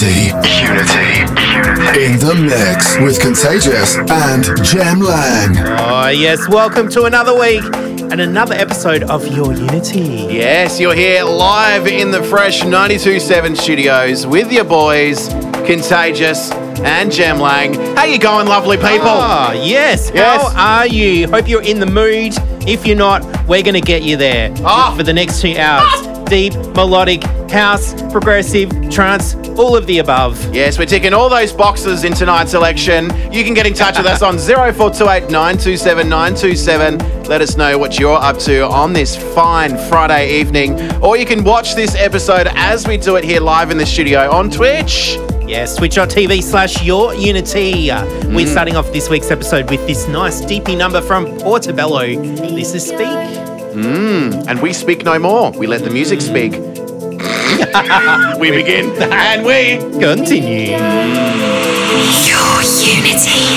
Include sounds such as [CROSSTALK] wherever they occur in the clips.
Unity. Unity. In the mix with Contagious and Jem Lang. Oh, yes. Welcome to another week and another episode of Your Unity. Yes, you're here live in the fresh 92.7 studios with your boys, Contagious and Jem Lang. How you going, lovely people? Ah, yes. Yes. How are you? Hope you're in the mood. If you're not, we're going to get you there Ah. for the next two hours. Deep, melodic, house, progressive, trance, all of the above. Yes, we're ticking all those boxes in tonight's selection. You can get in touch with us on [LAUGHS] 0428 927 927. Let us know what you're up to on this fine Friday evening. Or you can watch this episode as we do it here live in the studio on Twitch. Yes, twitch.tv slash your unity. Mm. We're starting off this week's episode with this nice deepy number from Portobello. This is Speak. And we speak no more. We let the music speak. We begin and we Continue. Your Unity.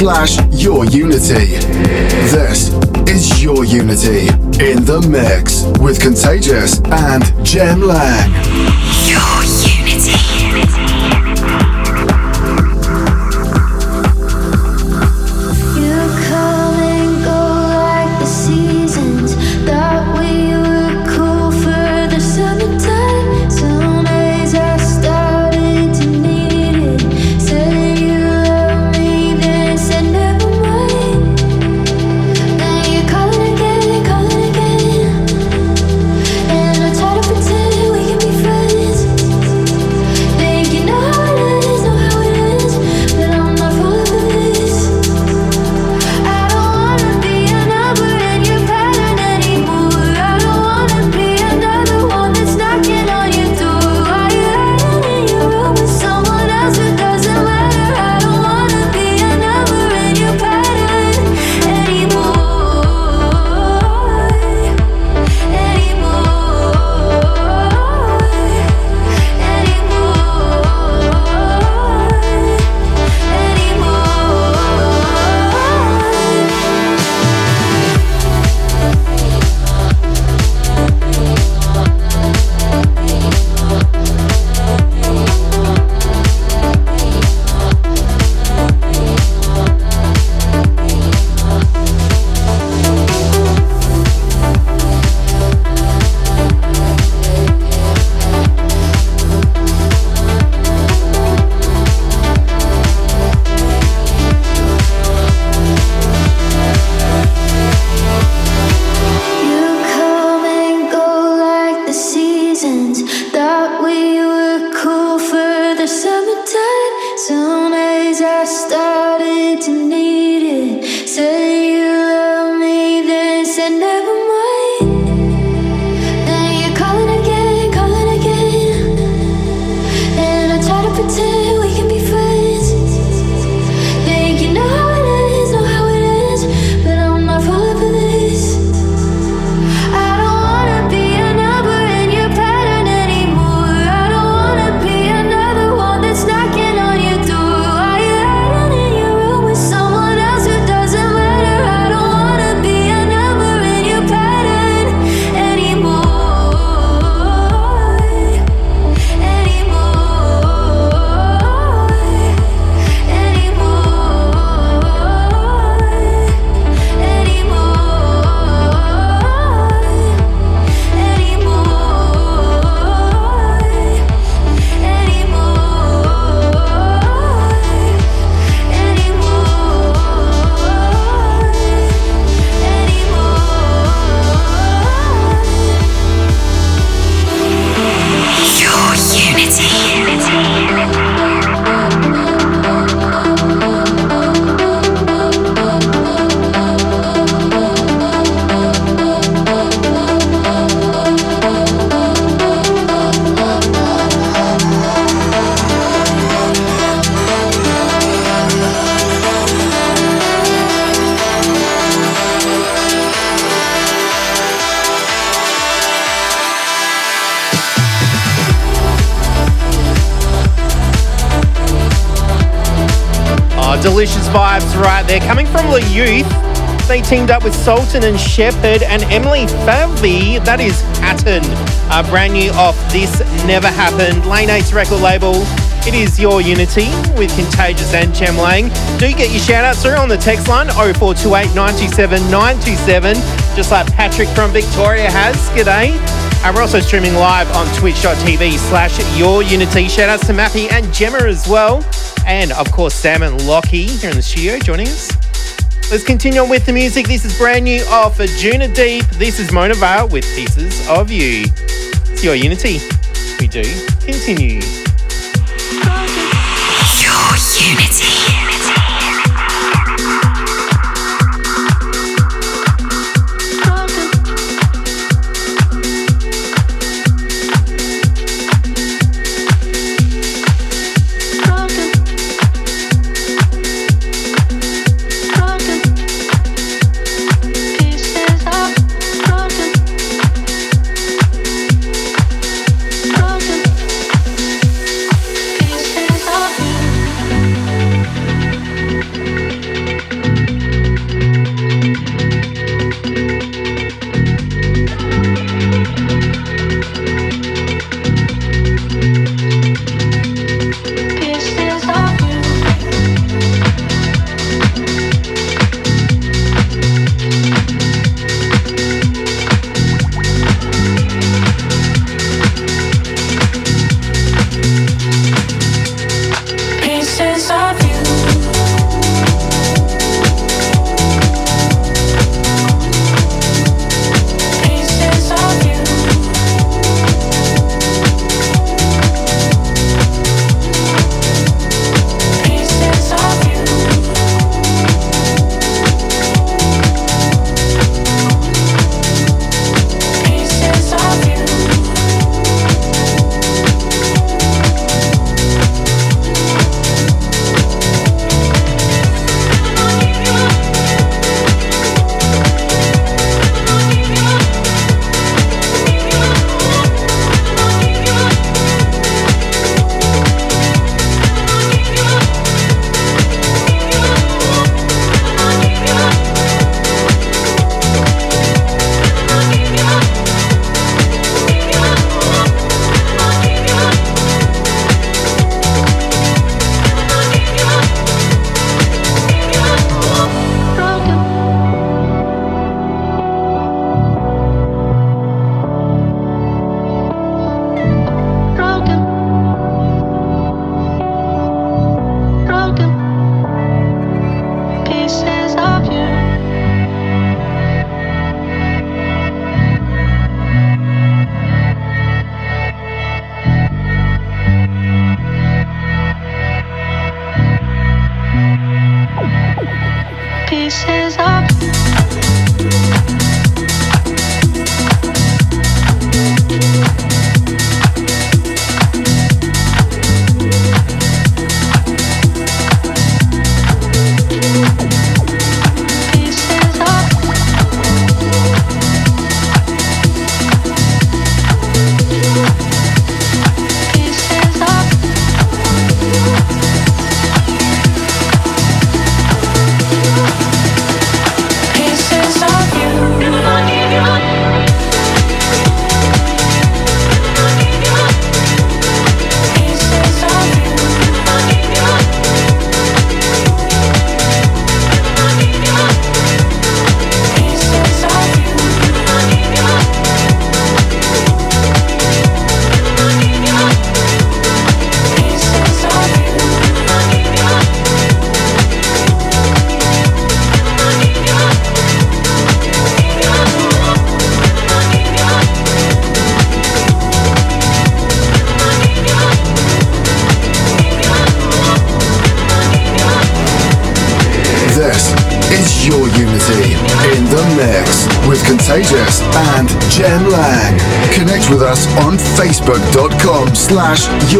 Slash your unity. This is your unity in the mix with Contagious and Jem Lang. sun soon as I start. There. Coming from the youth, they teamed up with Sultan and Shepard and Emily Falvey. That is Pattern. Uh, brand new off This Never Happened. Lane 8's record label. It is your Unity with Contagious and Jem Lang. Do get your shout outs through on the text line 0428 927 927, just like Patrick from Victoria has. G'day. And we're also streaming live on twitch.tv slash your Unity. Shout outs to Mappy and Gemma as well. And of course, Sam and Lockie here in the studio joining us. Let's continue on with the music. This is brand new off Anjunadeep. This is Mona Vale with Pieces of You. It's your Unity. We do continue. Your Unity.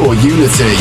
Your Unity.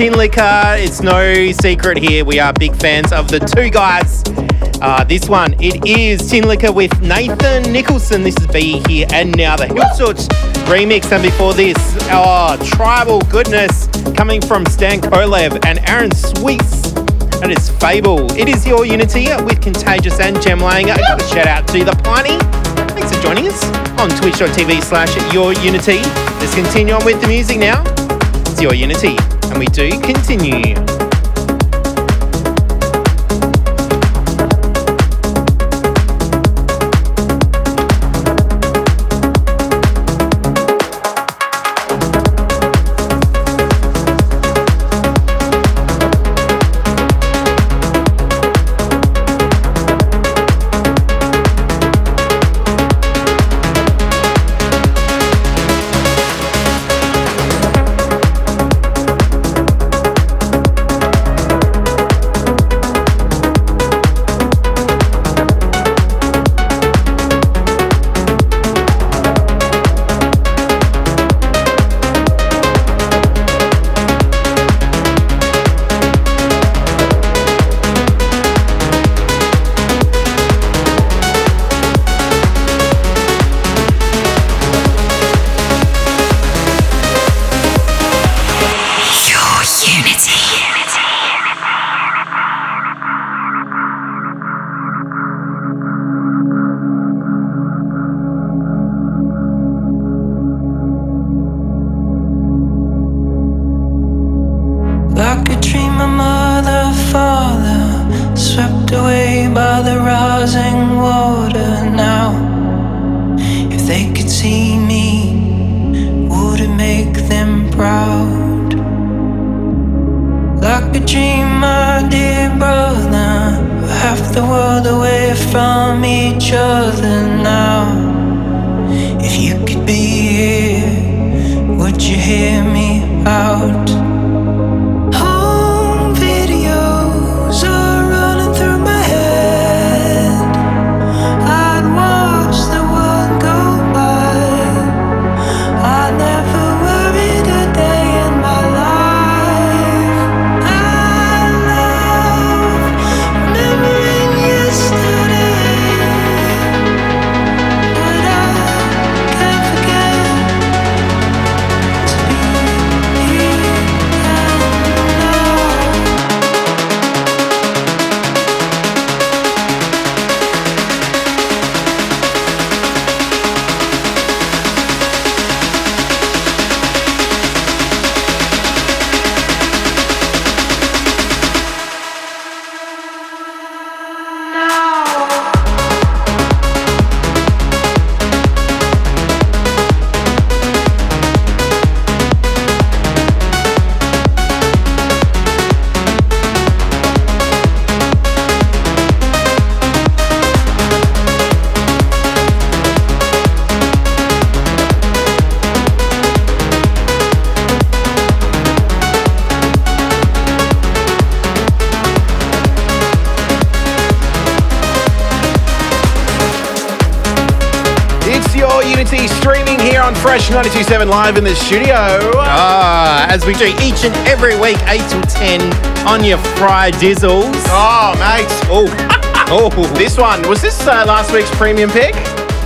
Tinlicker. It's no secret here. We are big fans of the two guys. Uh, this one, it is Tinlicker with Nathan Nicholson. This is Be Here and Now, the Helsloot remix. And before this, oh, Tribal Goodness coming from Stan Kolev and Aaron Suiss. That is Fable. It is your Unity with Contagious and Jem Lang. I got a shout out to the Piney. Thanks for joining us on twitch.tv slash your Unity. Let's continue on with the music now. It's your Unity, we do continue. 97 live in the studio. Ah, as we do each and every week, 8 till 10 on your fry dizzles. Oh, mate. Oh. [LAUGHS] oh. This one, was this uh, last week's premium pick?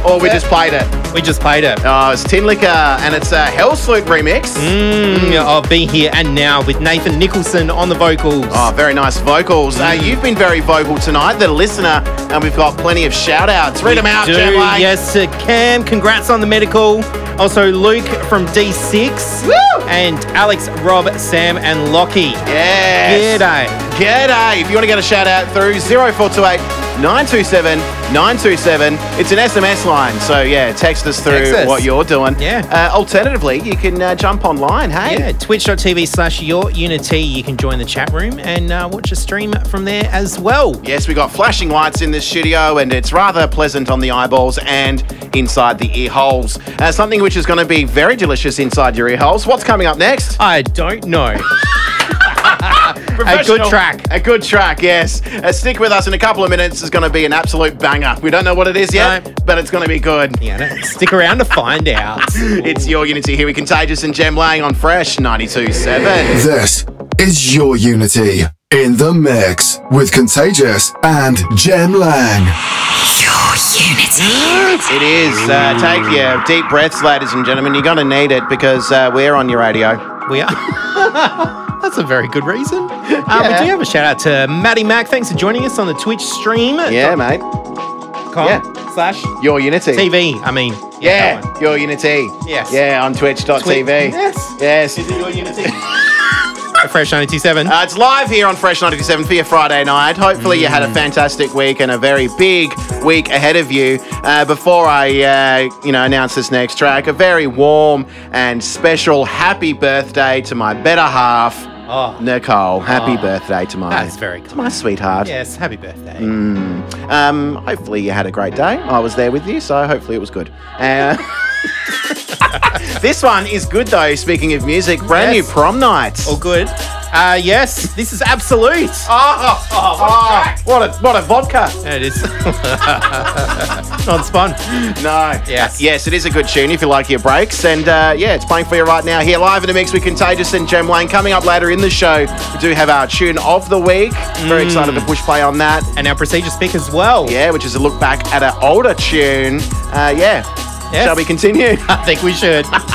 Or we yeah. just played it? We just played it. Oh, it's Tinlicker and it's a Hell remix. Mm, mmm. I'll be here and now with Nathan Nicholson on the vocals. Oh, very nice vocals. Uh, mm. Uh, you've been very vocal tonight, the listener, and we've got plenty of shout outs. Read we them out, do. Yes, uh, Cam, congrats on the medical. Also, Luke from D6. Woo! And Alex, Rob, Sam, and Lockie. Yes. G'day. G'day. If you want to get a shout out through 0428 927 927, it's an SMS line. So, yeah, text us through what you're doing. Yeah. Uh, alternatively, you can uh, jump online, hey? Yeah, twitch.tv slash your unity. You can join the chat room and uh, watch a stream from there as well. Yes, we got flashing lights in this studio, and it's rather pleasant on the eyeballs and inside the ear holes. Uh, something which is going to be very delicious inside your ear holes. What's coming up next? I don't know. [LAUGHS] a good track. A good track, yes. Uh, stick with us in a couple of minutes. It's going to be an absolute banger. We don't know what it is yet, No. but it's going to be good. Yeah, no, stick around to find out. [LAUGHS] It's your Unity here. We Contagious and Jem Lang on Fresh 92.7. This is your Unity in the mix with Contagious and Jem Lang. Your Unity. It is. Uh, take your deep breaths, ladies and gentlemen. You're going to need it because uh, we're on your radio. We are. [LAUGHS] That's a very good reason. Uh, Yeah. We do have a shout out to Maddie Mac. Thanks for joining us on the Twitch stream. Yeah, mate. Com yeah. Slash Your Unity. TV. I mean, yeah. Yeah, your Unity. Yes. Yeah, on twitch.tv. Twi- Yes. Yes. Is it your Unity? Fresh 927. Uh, it's live here on Fresh 97 for your Friday night. Hopefully, you had Mm. a fantastic week and a very big week ahead of you. Uh, before I, uh, you know, announce this next track, a very warm and special happy birthday to my better half, oh, Nicole. Happy Oh, birthday to my, that's very to my sweetheart. Yes, happy birthday. Um, hopefully, you had a great day. I was there with you, so hopefully, it was good. Uh, [LAUGHS] [LAUGHS] this one is good though. Speaking of music, brand Yes. new Promnite. All good. Uh, yes, this is absolute. Oh, oh, what a what a vodka! It is. [LAUGHS] Not spun. No. Yes. Yes, it is a good tune if you like your breaks. And uh, yeah, it's playing for you right now here live in the mix with Contagious and Jem Lang. Coming up later in the show, we do have our tune of the week. Very excited to push play on that. And our Prestigious Pick as well. Yeah, which is a look back at an older tune. Uh, yeah. Yes. Shall we continue? [LAUGHS] I think we should. [LAUGHS]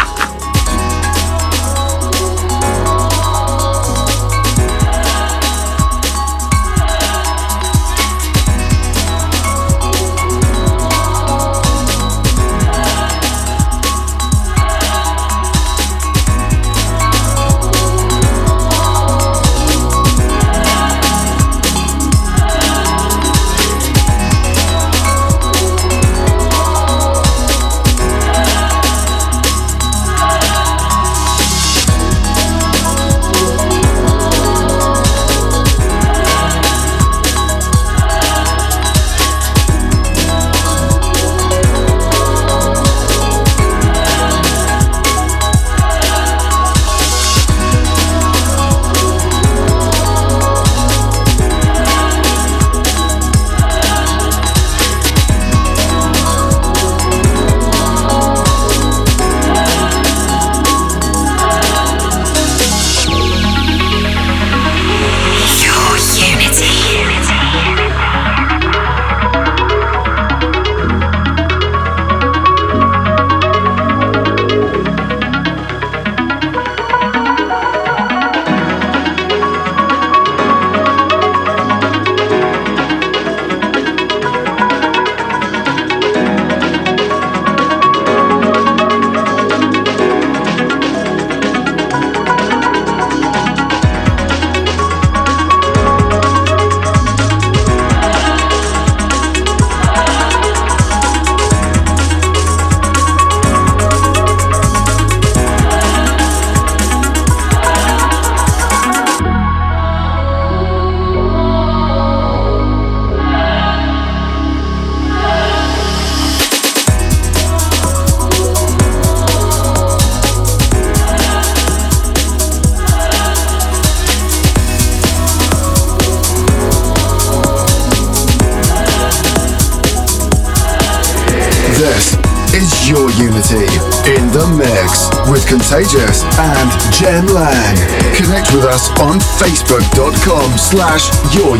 slash your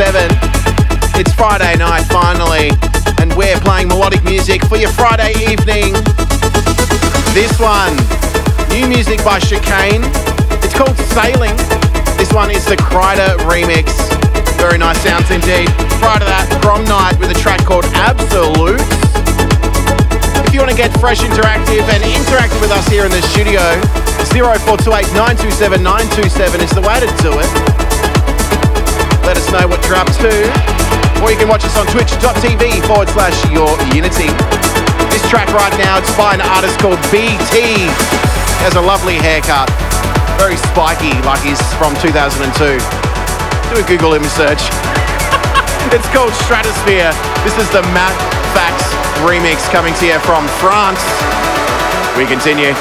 7. It's Friday night finally, and we're playing melodic music for your Friday evening. This one, new music by Chicane. It's called Sailing. This one is the Kryder remix. Very nice sounds indeed. Prior to that, Promnite with a track called Absolute. If you want to get fresh, interactive, and interact with us here in the studio, 0428 by an artist called BT. He has a lovely haircut. Very spiky, like he's from 2002. Do a Google image search. [LAUGHS] it's called Stratosphere. This is the Matt Fax remix coming to you from France. We continue.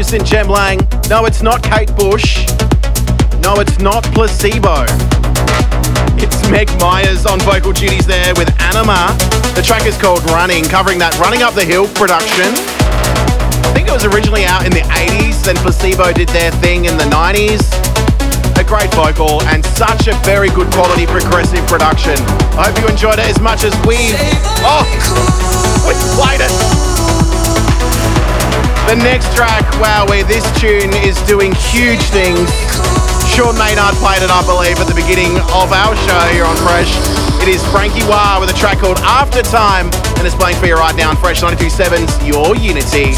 Contagious and Lang. No, it's not Kate Bush. No, it's not Placebo. It's Meg Myers on vocal duties there with Anyma. The track is called Running, covering that Running Up the Hill production. I think it was originally out in the 80s, then Placebo did their thing in the 90s. A great vocal and such a very good quality progressive production. I hope you enjoyed it as much as we. Oh, we played it. The next track, wow, wowee, this tune is doing huge things. Sean Maynard played it, I believe, at the beginning of our show here on Fresh. It is Franky Wah with a track called Aftertime, and it's playing for you right now on Fresh 927's Your Unity.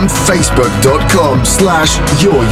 On facebook.com slash your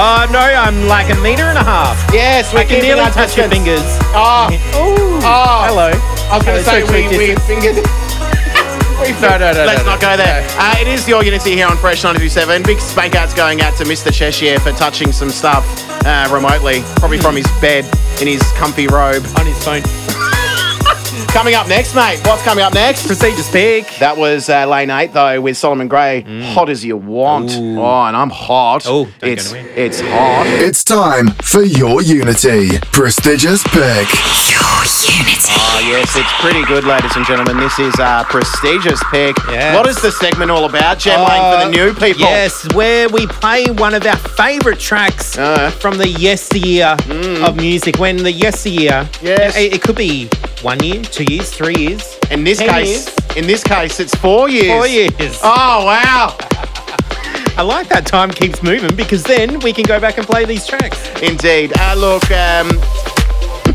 Uh, no, I'm like a meter and a half. Yes, we're I can nearly touch your fingers. Oh, Ooh. Oh. Hello. I was going to Oh, say we, we fingered. [LAUGHS] we No, no, no, Let's no, not go there. no. Uh, it is your Unity here on Fresh 927. Big spank outs going out to Mr. Cheshire for touching some stuff uh, remotely, probably from his bed in his comfy robe. On his phone. Coming up next, mate. What's coming up next? Prestigious pick. That was uh, lane eight though with Solomon Grey. Hot as you want. Mm. Ooh. Oh, and I'm hot. Oh, it's it's hot. It's time for your unity. Prestigious pick. Your unity. Oh yes, it's pretty good, ladies and gentlemen. This is a prestigious pick. Yes. What is the segment all about, Jem Lang, for the new people? Uh, Yes, where we play one of our favourite tracks Uh. from the yesteryear of music. When the yesteryear, Yes. it, it could be one year, two years, three years. In this 10 case, years. In this case, it's four years. Four years. Oh wow! I like that time keeps moving because then we can go back and play these tracks. Indeed. Uh, look, um,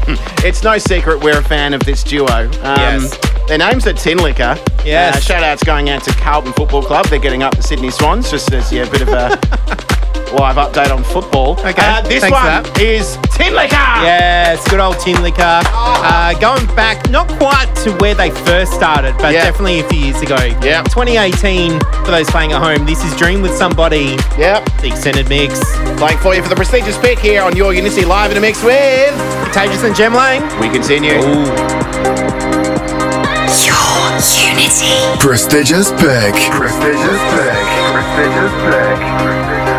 [LAUGHS] it's no secret we're a fan of this duo. Um, Yes. Their names are Tinlicker. Yes. Uh, shout outs going out to Carlton Football Club. They're getting up the Sydney Swans, just as yeah, a bit of a [LAUGHS] live update on football. Okay, Uh, this thanks for one that. is Tinlicker. Yes, good old Tinlicker. Uh, going back, not quite to where they first started, but Yeah. definitely a few years ago. Yeah. 2018, for those playing at home, this is Dream with Somebody, Yep. the extended mix. Playing for you for the prestigious pick here on Your Unity Live in a Mix with. Contagious and Jem Lang. We continue. Your unity. Prestigious pick. Prestigious pick. Prestigious pick. Your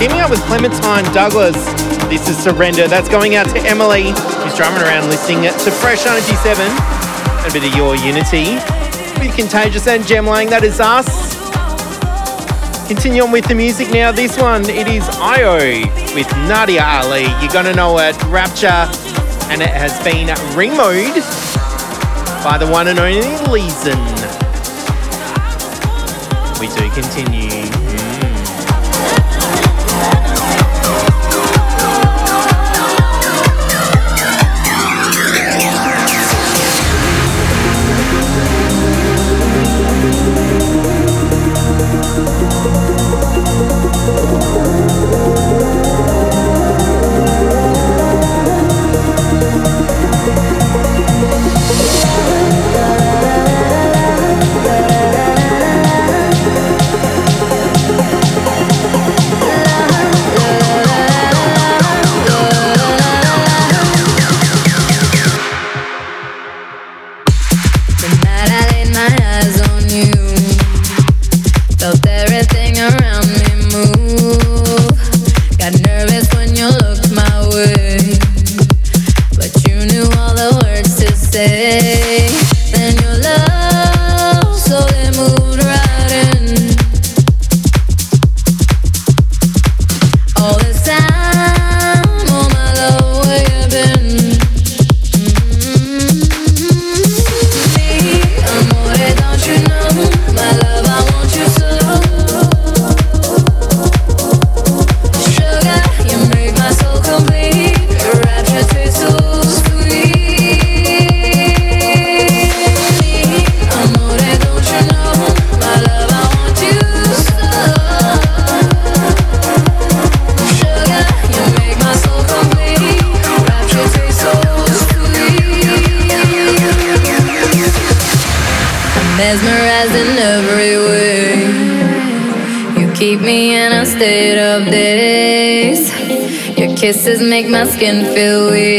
teaming up with Clementine Douglas. This is Surrender. That's going out to Emily, who's drumming around listening to Fresh 97. A bit of Your Unity. With Contagious and Jem Lang, that is us. Continue on with the music now. This one, it is IO with Nadia Ali. You're going to know it, Rapture. And it has been removed by the one and only LEZEN. We do continue. kisses make my skin feel weird.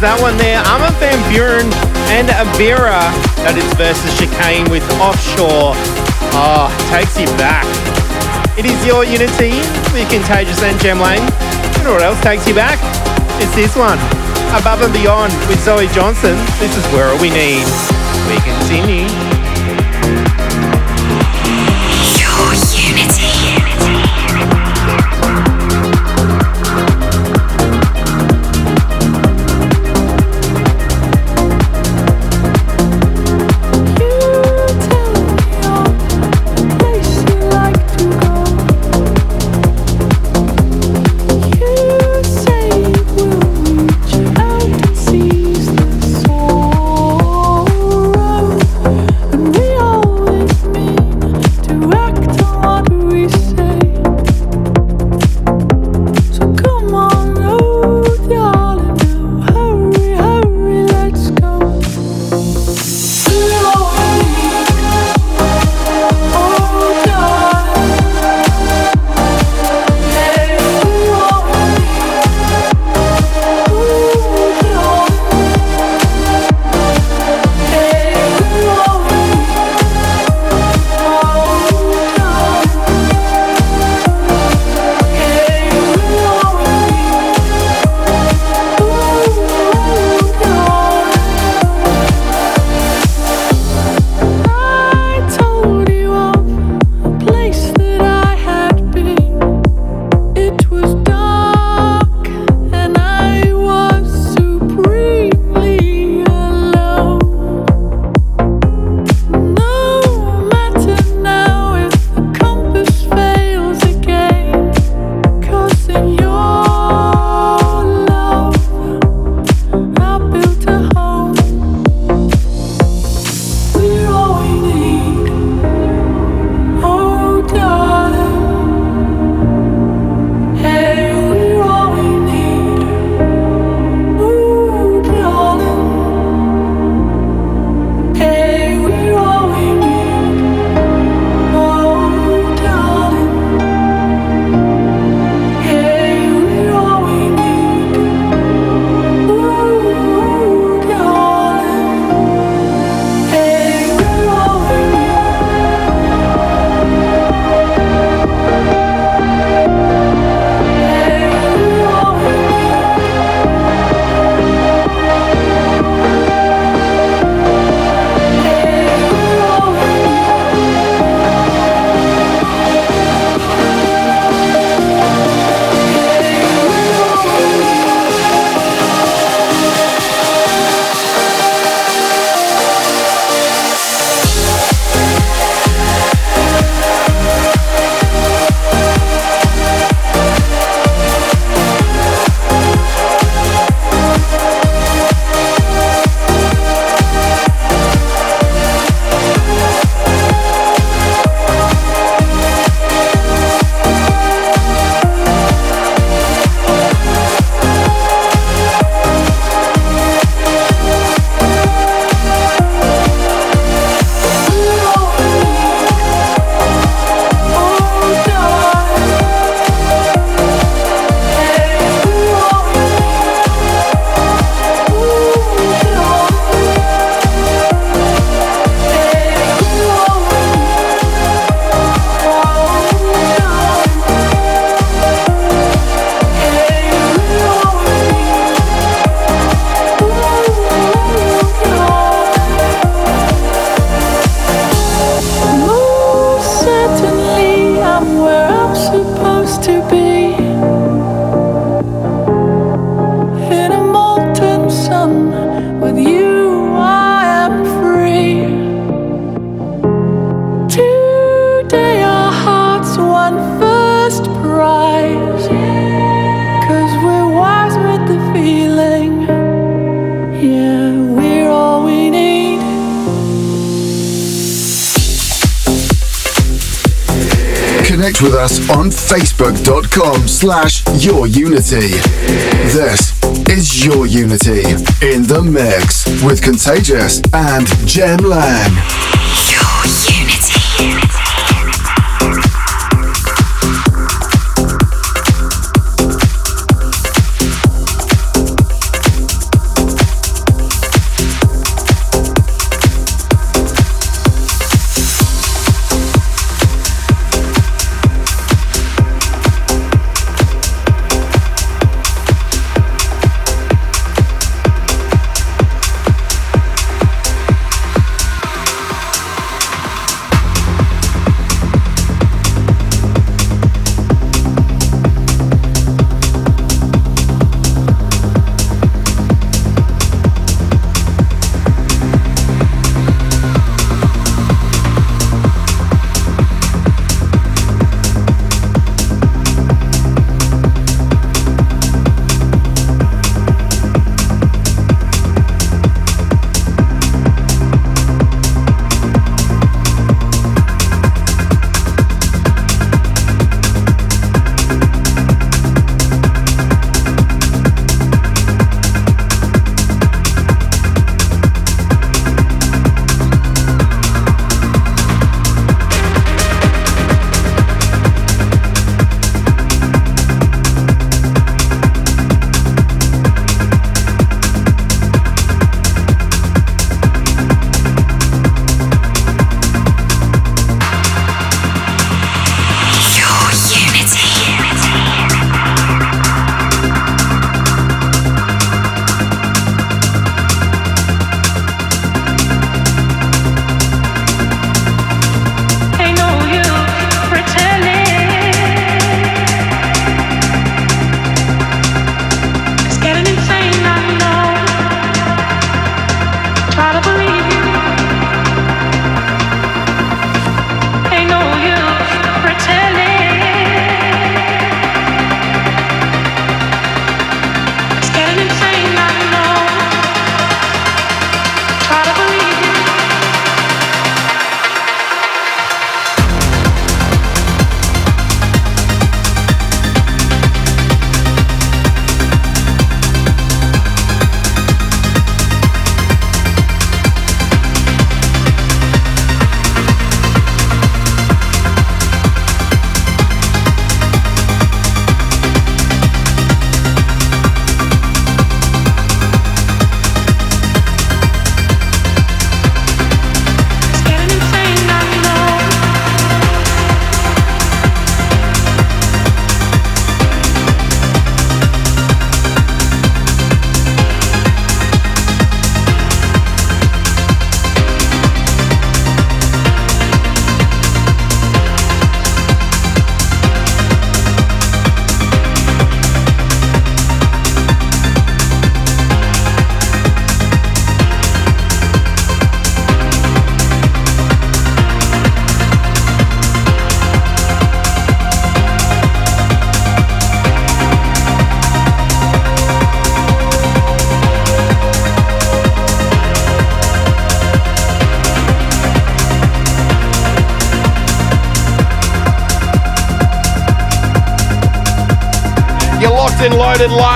that one there. Armin Van Buuren and Avira. That is versus Chicane with Offshore. Oh, takes you back. It is your Unity with Contagious and Jem Lang. You know what else takes you back? It's this one. Above and Beyond with Zoe Johnston. This is where we need. We continue. facebook.com slash your unity. This is Your Unity in the mix with Contagious and Jem Lang. Your Unity.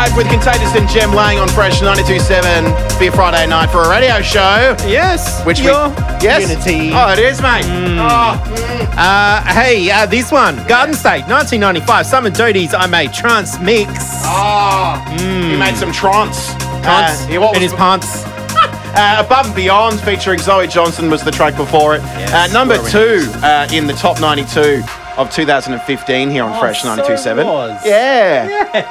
Live with Contagious and Jem Lang on Fresh 92.7 for your Friday night for a radio show. Yes. Which we- your yes. Unity. Oh, it is, mate. Oh, Uh, hey, uh, this one, Garden State, 1995. Simon Doty's, I made Trance Mix. oh. He made some trance. Trance Uh, yeah, what in his pants. [LAUGHS] Uh, Above and Beyond featuring Zoe Johnston was the track before it. uh, number two uh, in the top 92 of 2015 here on Fresh so 92.7. it was. Yeah.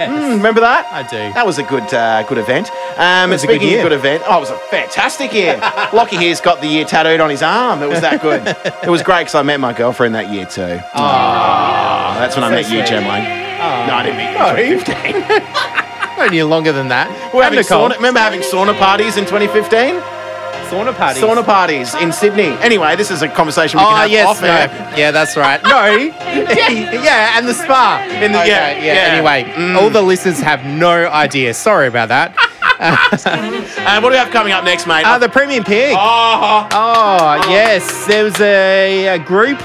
Mm, remember that? I do. That was a good uh, good event. Um, was a good year. good event, oh, it was a fantastic year. [LAUGHS] Lockie here's got the year tattooed on his arm. It was that good. [LAUGHS] it was great because I met my girlfriend that year too. Oh, that's when I met you. Jem Lang. No, I didn't meet you in 2015. [LAUGHS] Only longer than that. We're And having Nicole. sauna, remember having sauna parties in 2015? Sauna party. Sauna parties in Sydney. Anyway, this is a conversation we Oh can have yes, off no. air. Yeah, that's right. No, [LAUGHS] yeah, and the spa. In the- Okay, yeah, yeah. yeah. Anyway, Mm. all the listeners have no idea. Sorry about that. [LAUGHS] Uh, what do we have coming up next, mate? Uh, the Premium Pick. oh, Oh yes, there was a, a group.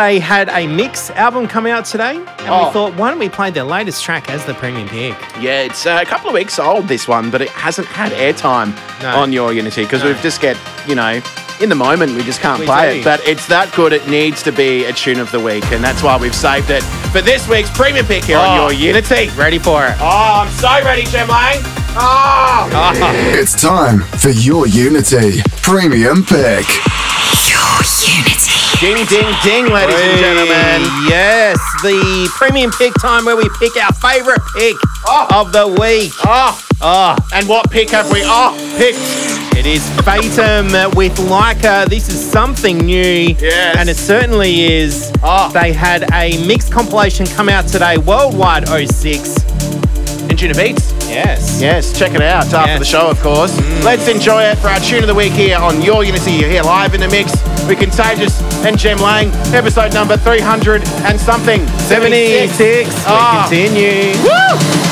Yeah. They had a mix album come out today, and Oh. we thought, why don't we play their latest track as the Premium pick? Yeah, it's uh, a couple of weeks old, this one, but it hasn't had airtime No. on your Unity because No. we've just get, you know, in the moment, we just can't We play do. it. But it's that good, it needs to be a tune of the week, and that's why we've saved it for this week's Premium Pick here Oh. on your Unity. Ready for it? Oh, I'm so ready, Jem Lang. Oh. [LAUGHS] It's time for your Unity Premium Pick. Your Unity. Ding, ding, ding, ladies and gentlemen. Yes, the Premium Pick time where we pick our favourite pick Oh. of the week. Oh, Oh, and what pick have we? Oh, picked. It is Fatum with LYCA. This is something new. Yes. And it certainly is. Oh. They had a mixed compilation come out today, Worldwide 06. Tuna Beats. Yes. Yes, check it out after Yes. the show, of course. Let's enjoy it for our tune of the week here on Your Unity. You're here live in the mix with Contagious and Jem Lang, episode number 300 and something. 76. Ah. We continue. What's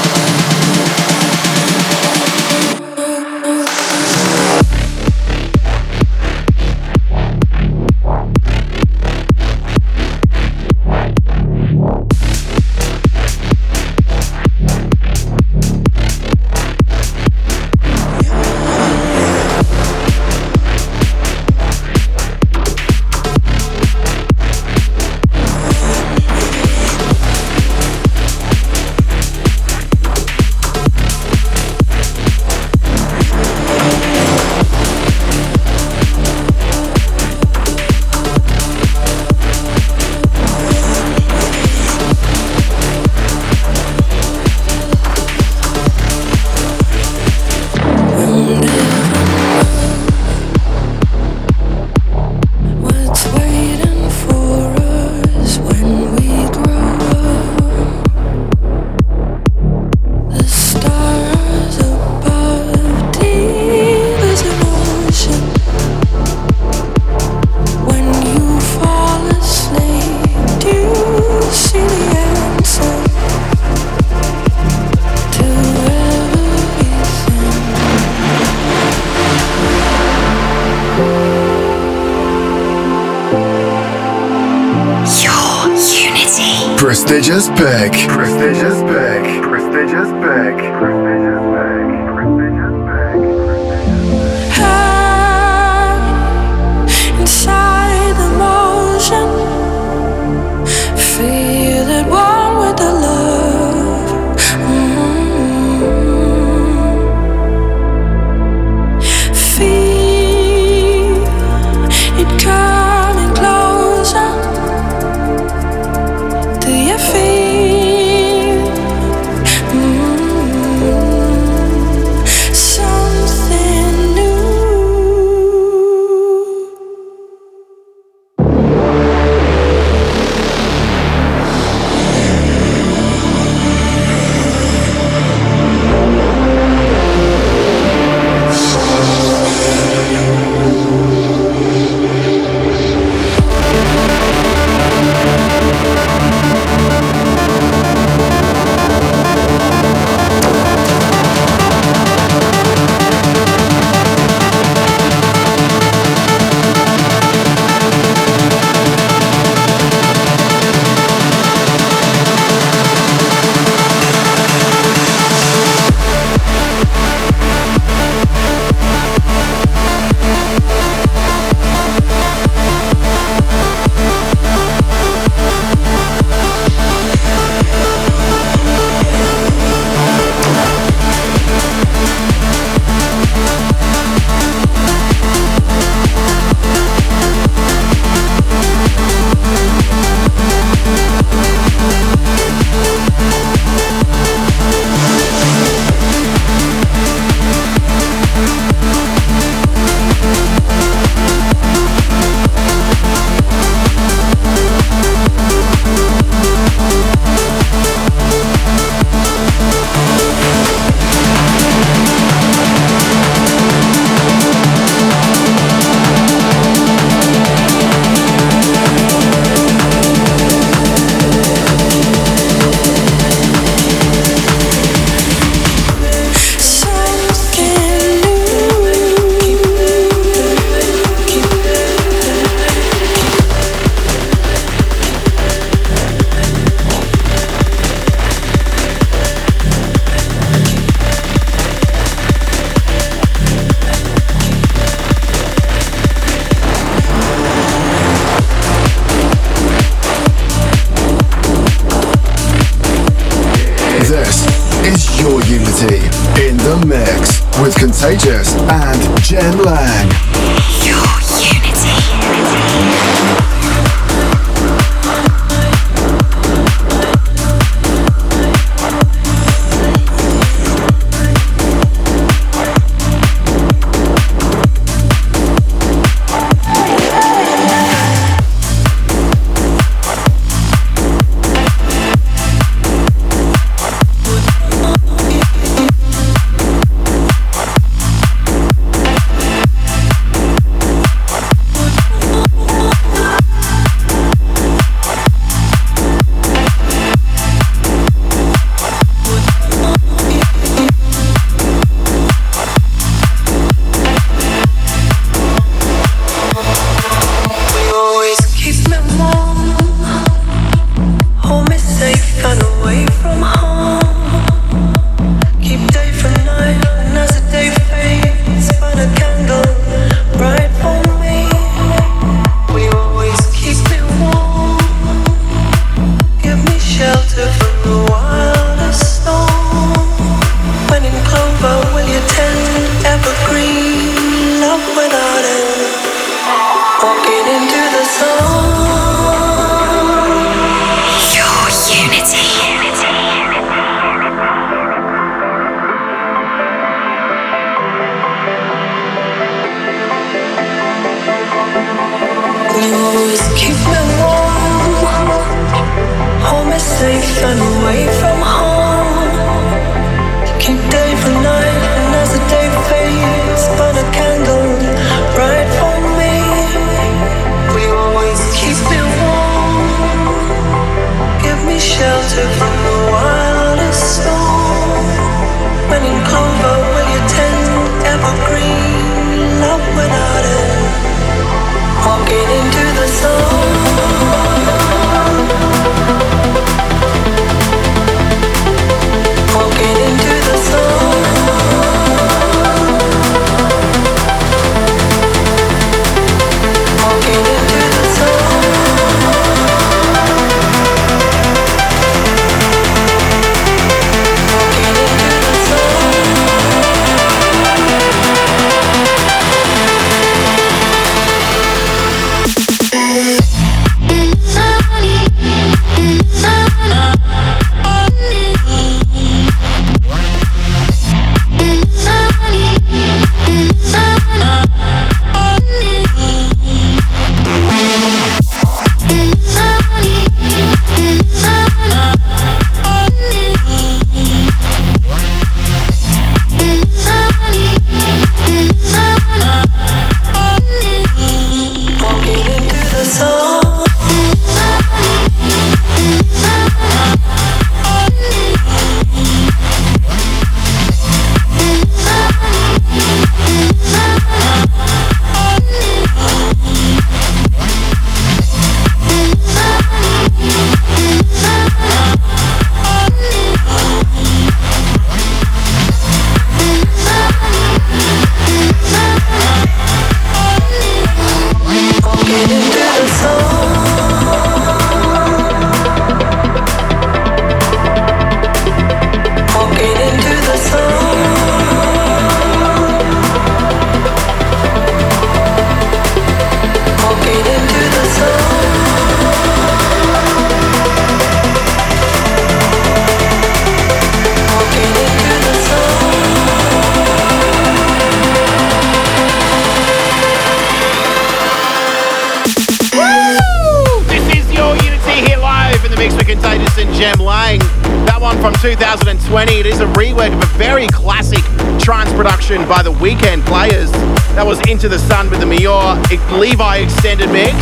weekend players. That was Into the Sun with the Maor Levi extended mix.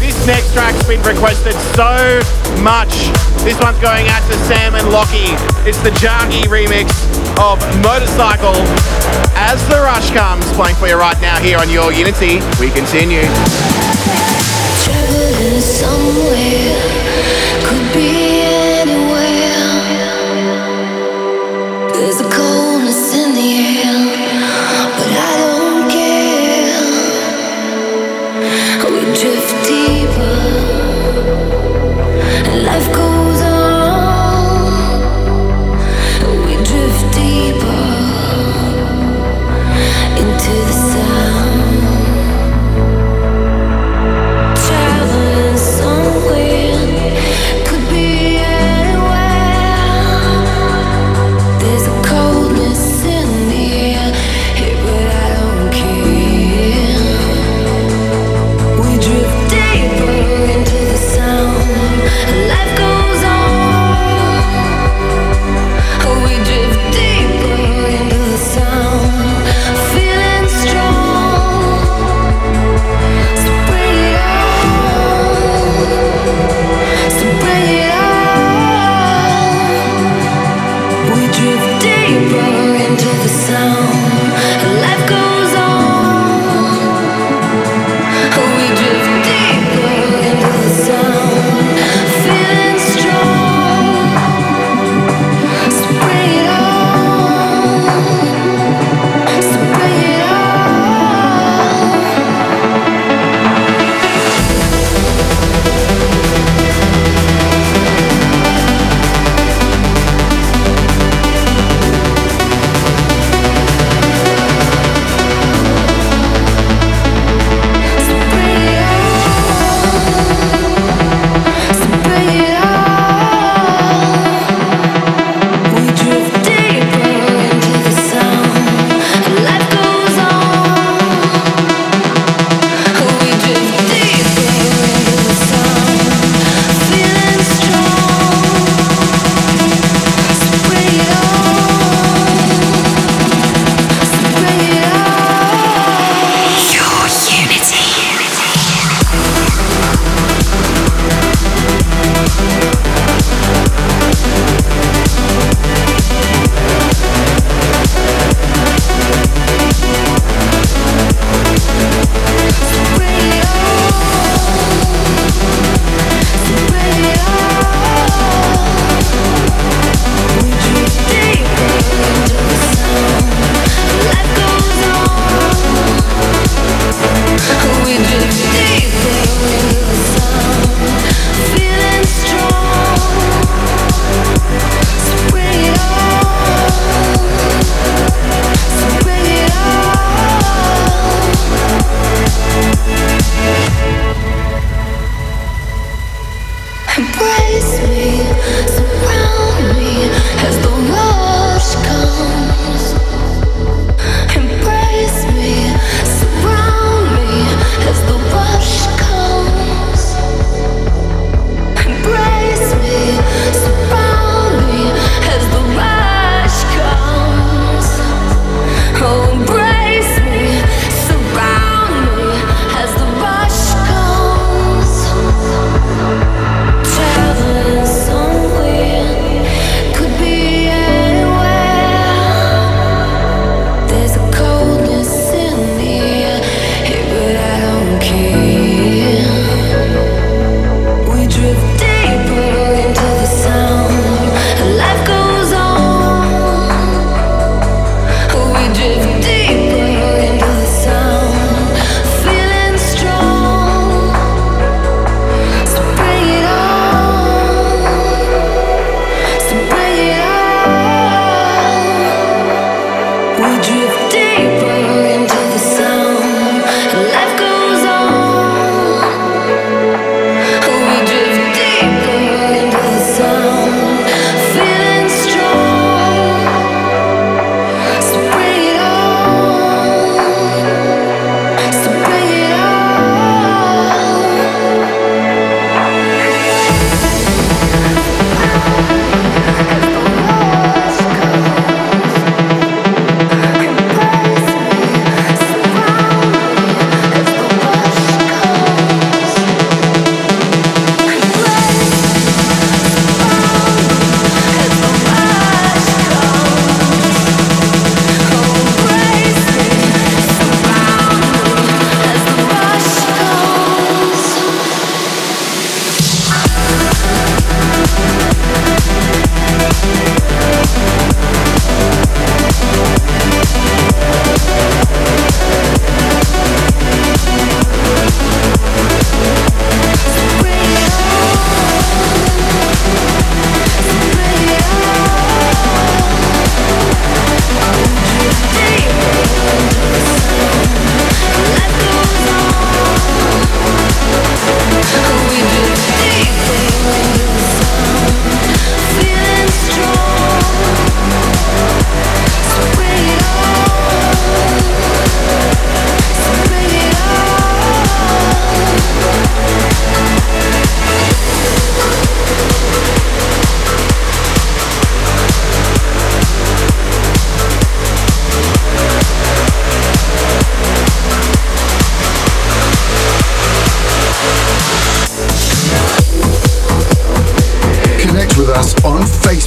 This next track's been requested so much. This one's going out to Sam and Lockie. It's the Jagi remix of Motorcycle. As the rush comes, playing for you right now here on Your Unity, we continue.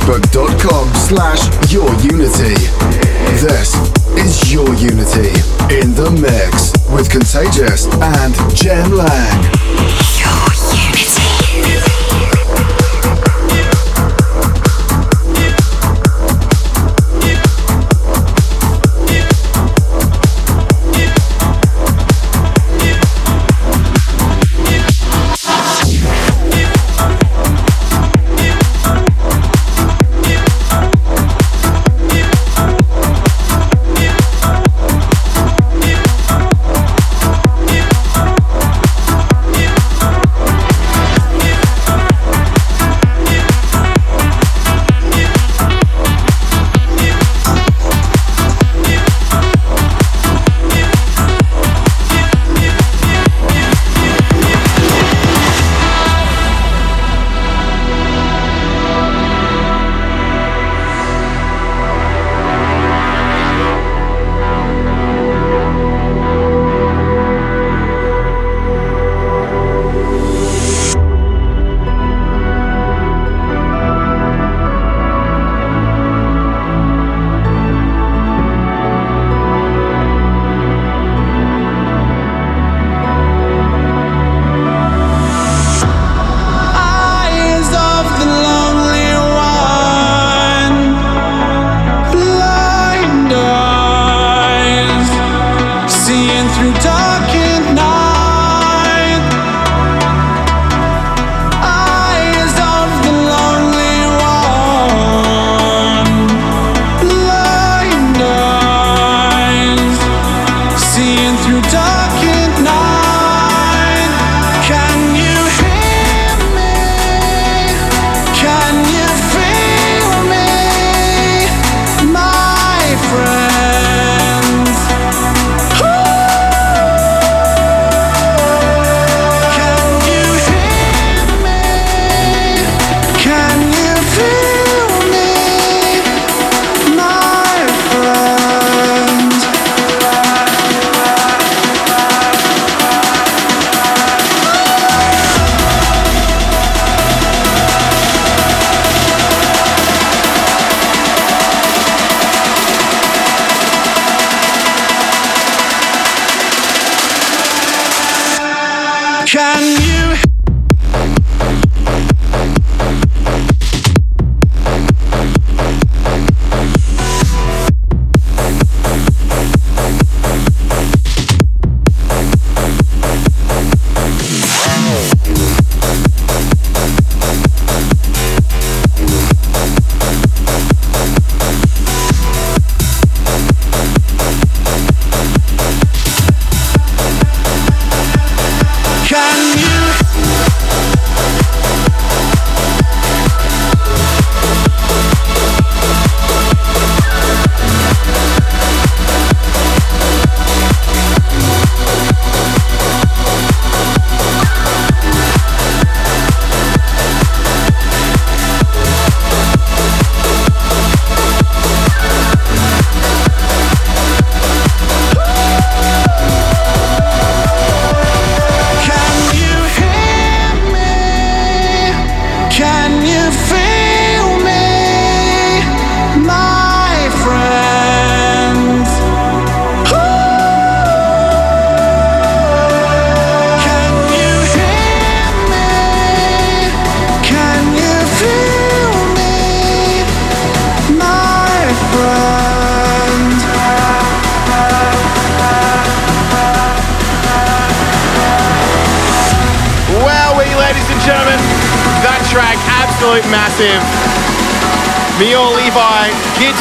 facebook.com slash your unity. This is your unity in the mix with Contagious and Jem Lang. Your unity.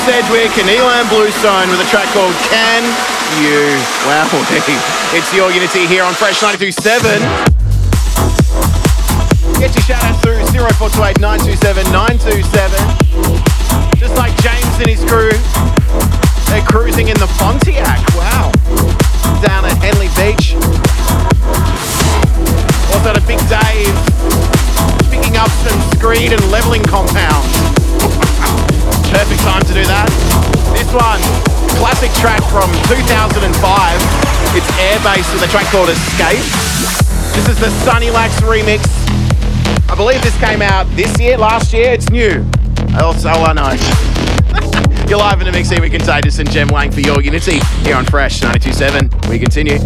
Sedgwick, and ilan Bluestone with a track called Can You? Wow, [LAUGHS] it's your Unity here on Fresh 92.7. Get your shout out through 0428 927 927. Just like James and his crew, they're cruising in the Pontiac. Wow. Down at Henley Beach. Also to Big Dave, picking up some screed and leveling compounds. Perfect time to do that. This one, classic track from 2005. It's Airbase with a track called Escape. This is the Sunny Lax remix. I believe this came out this year, last year. It's new. That's all oh, I know. [LAUGHS] You're live in the mix here with Contagious and Jem Lang for your Unity here on Fresh 92.7. We continue.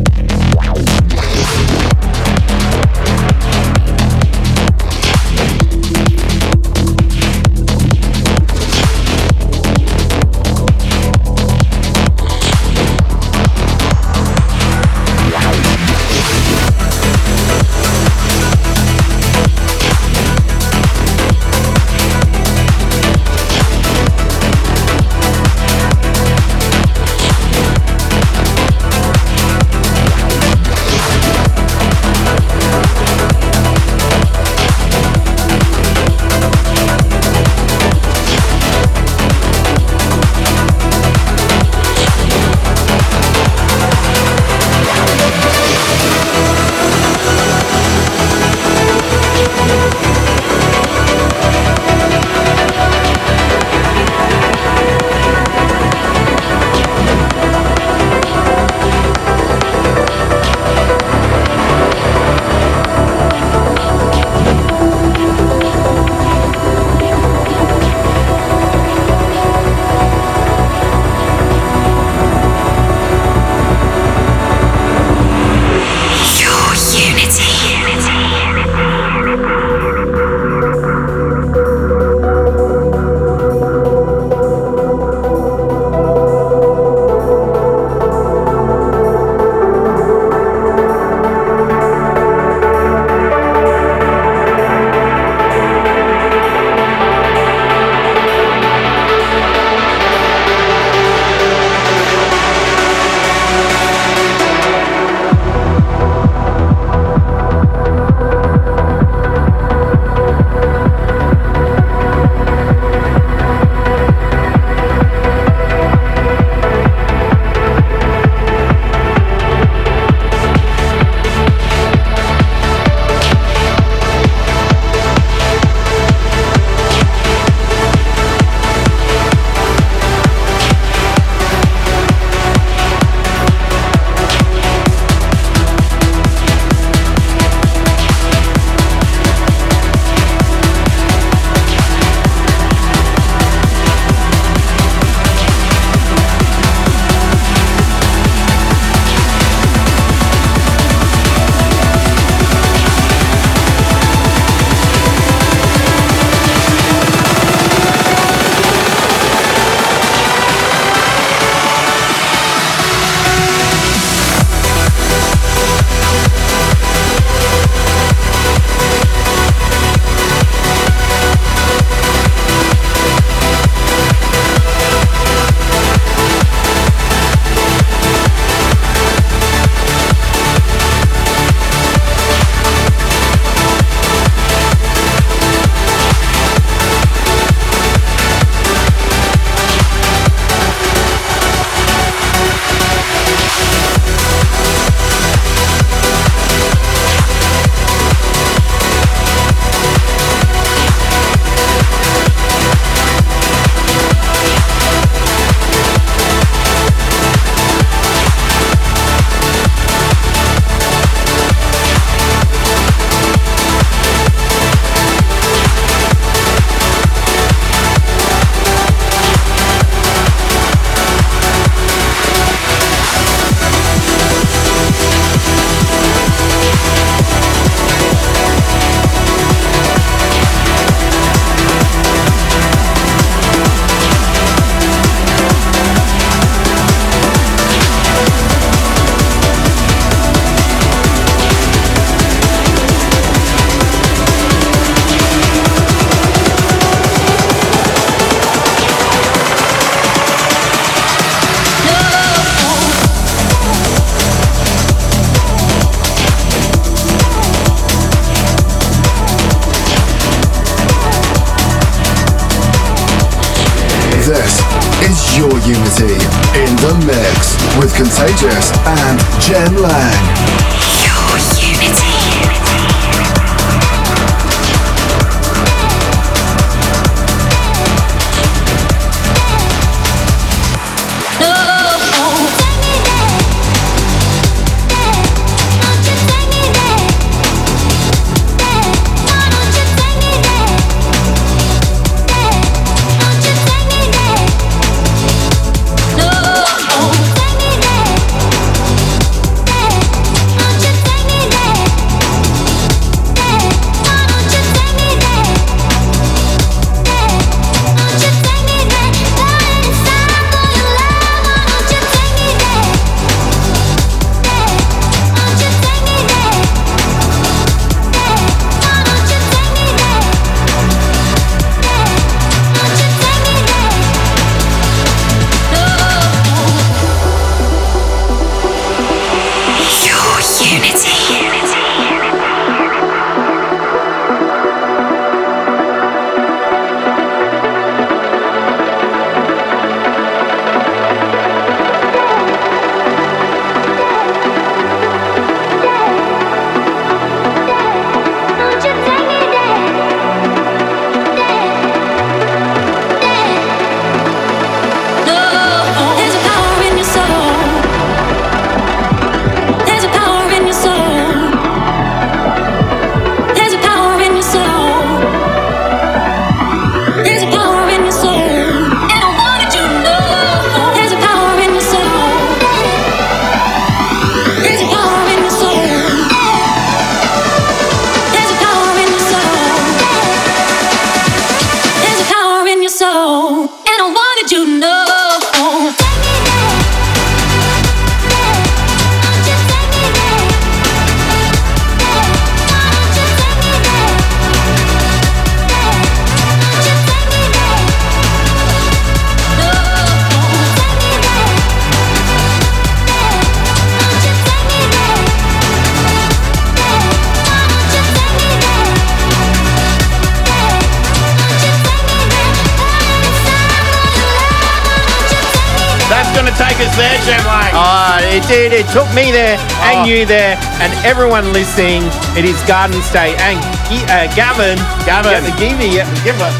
It took me there and Oh. you there and everyone listening. It is Gardenstate and uh, Gavin. Gavin. Give me, give Gavin.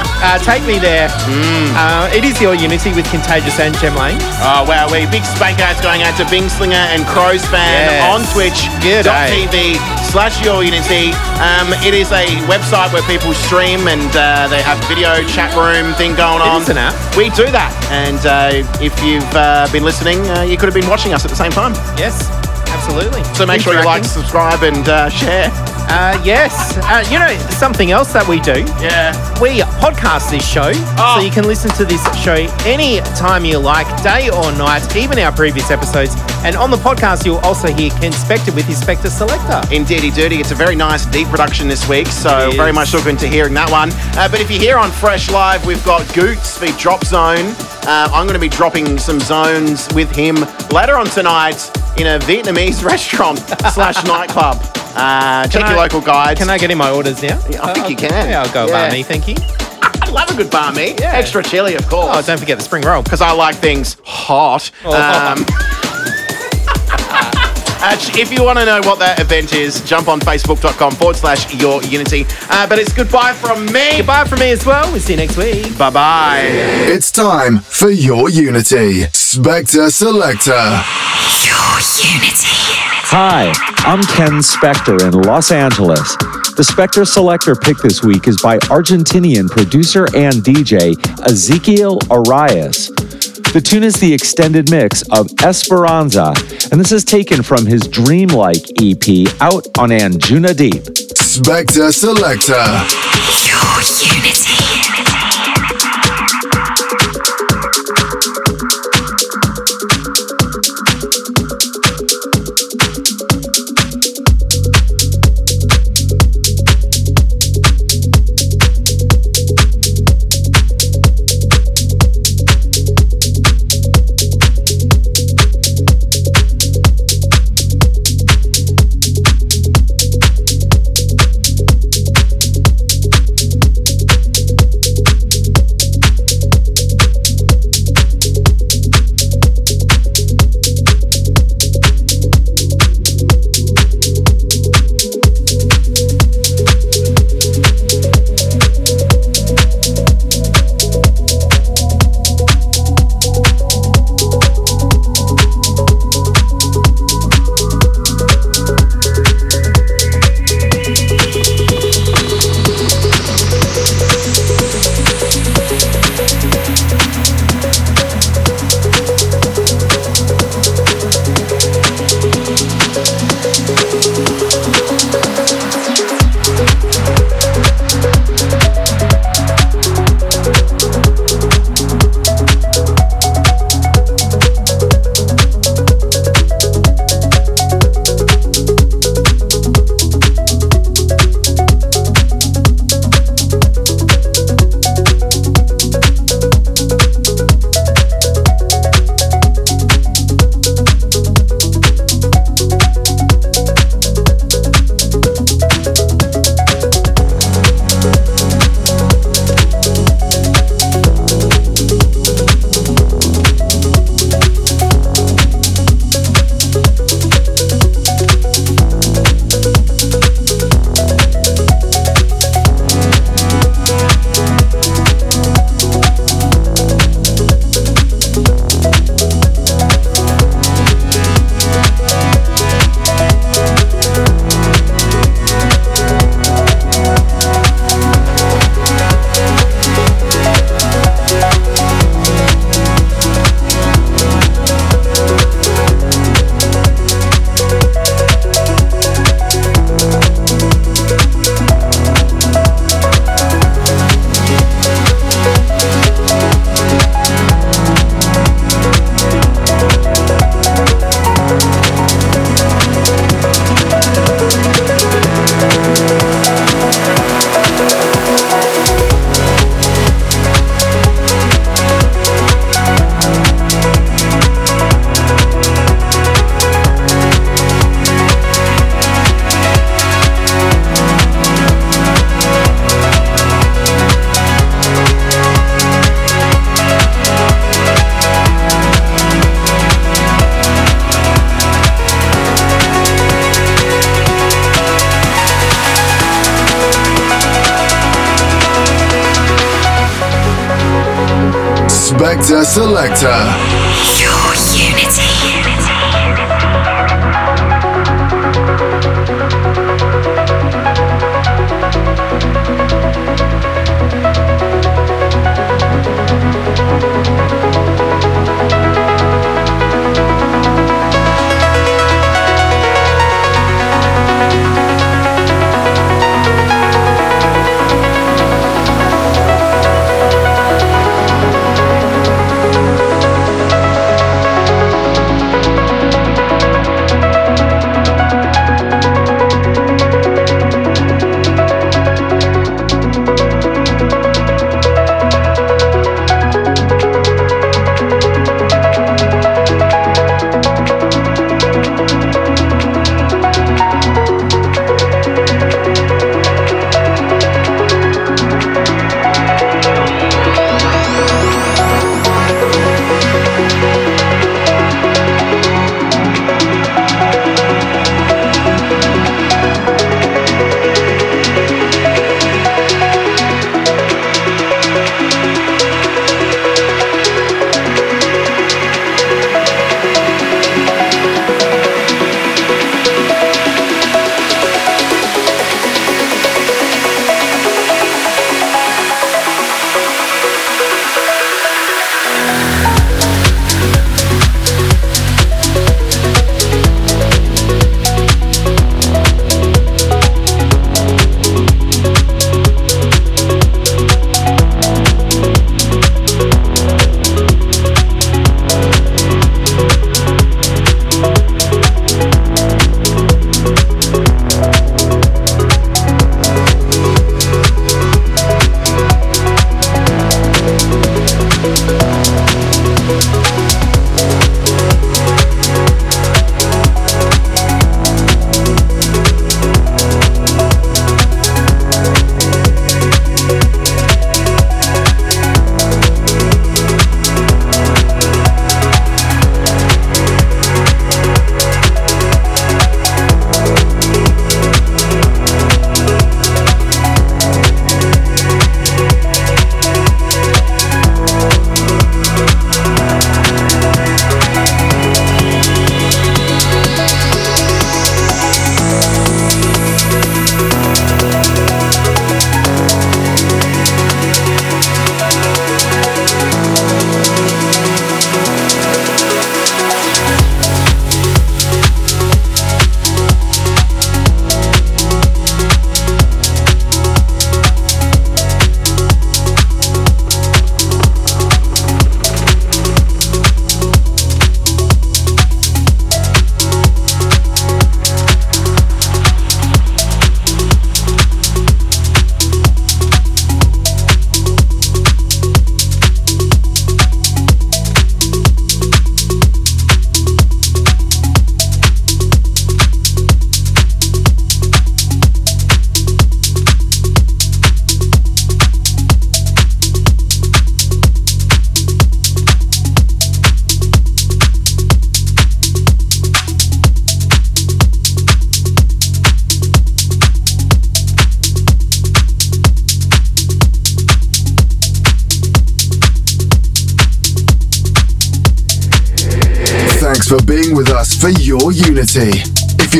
Oh. Uh, take me there. Mm. Uh, it is your unity with Contagious and Jem Lang. Oh, wow. We big spank outs going out to Bingslinger and Crows fan Yes. on Twitch. Slash Your Unity. Um, it is a website where people stream and uh, they have video chat room thing going on. is an app. We do that. And uh, if you've uh, been listening, uh, you could have been watching us at the same time. Yes, absolutely. So make sure you like, subscribe, and uh, share. Uh, yes. Uh, you know, something else that we do. Yeah. We podcast this show, Oh. so you can listen to this show any time you like, day or night, even our previous episodes. And on the podcast, you'll also hear Ken Spector with his Spectre Selector. Indeedy Dirty. Dirty, it's a very nice deep production this week, so very much looking to hearing that one. Uh, but if you're here on Fresh Live, we've got Goots for Drop Zone. Uh, I'm going to be dropping some zones with him later on tonight in a Vietnamese [LAUGHS] restaurant slash nightclub. Uh, check Can your local guide. Can I get in my orders now? Yeah, I think Uh, you can. Yeah, I'll go Yeah. thank you. [LAUGHS] I love a good bar meat. Extra chili, of course. Oh, don't forget the spring roll. because I like things hot. Oh. Um, uh, if you want to know what that event is, jump on facebook.com forward slash your unity. Uh, but it's goodbye from me. Goodbye from me as well. We'll see you next week. Bye bye. It's time for your unity. Spectre Selector. Your unity. Hi, I'm Ken Spector in Los Angeles. The Spectre Selector pick this week is by Argentinian producer and DJ Ezequiel Arias. The tune is the extended mix of Esperanza, and this is taken from his Dreamlike EP out on Anjunadeep. Spectre Selector.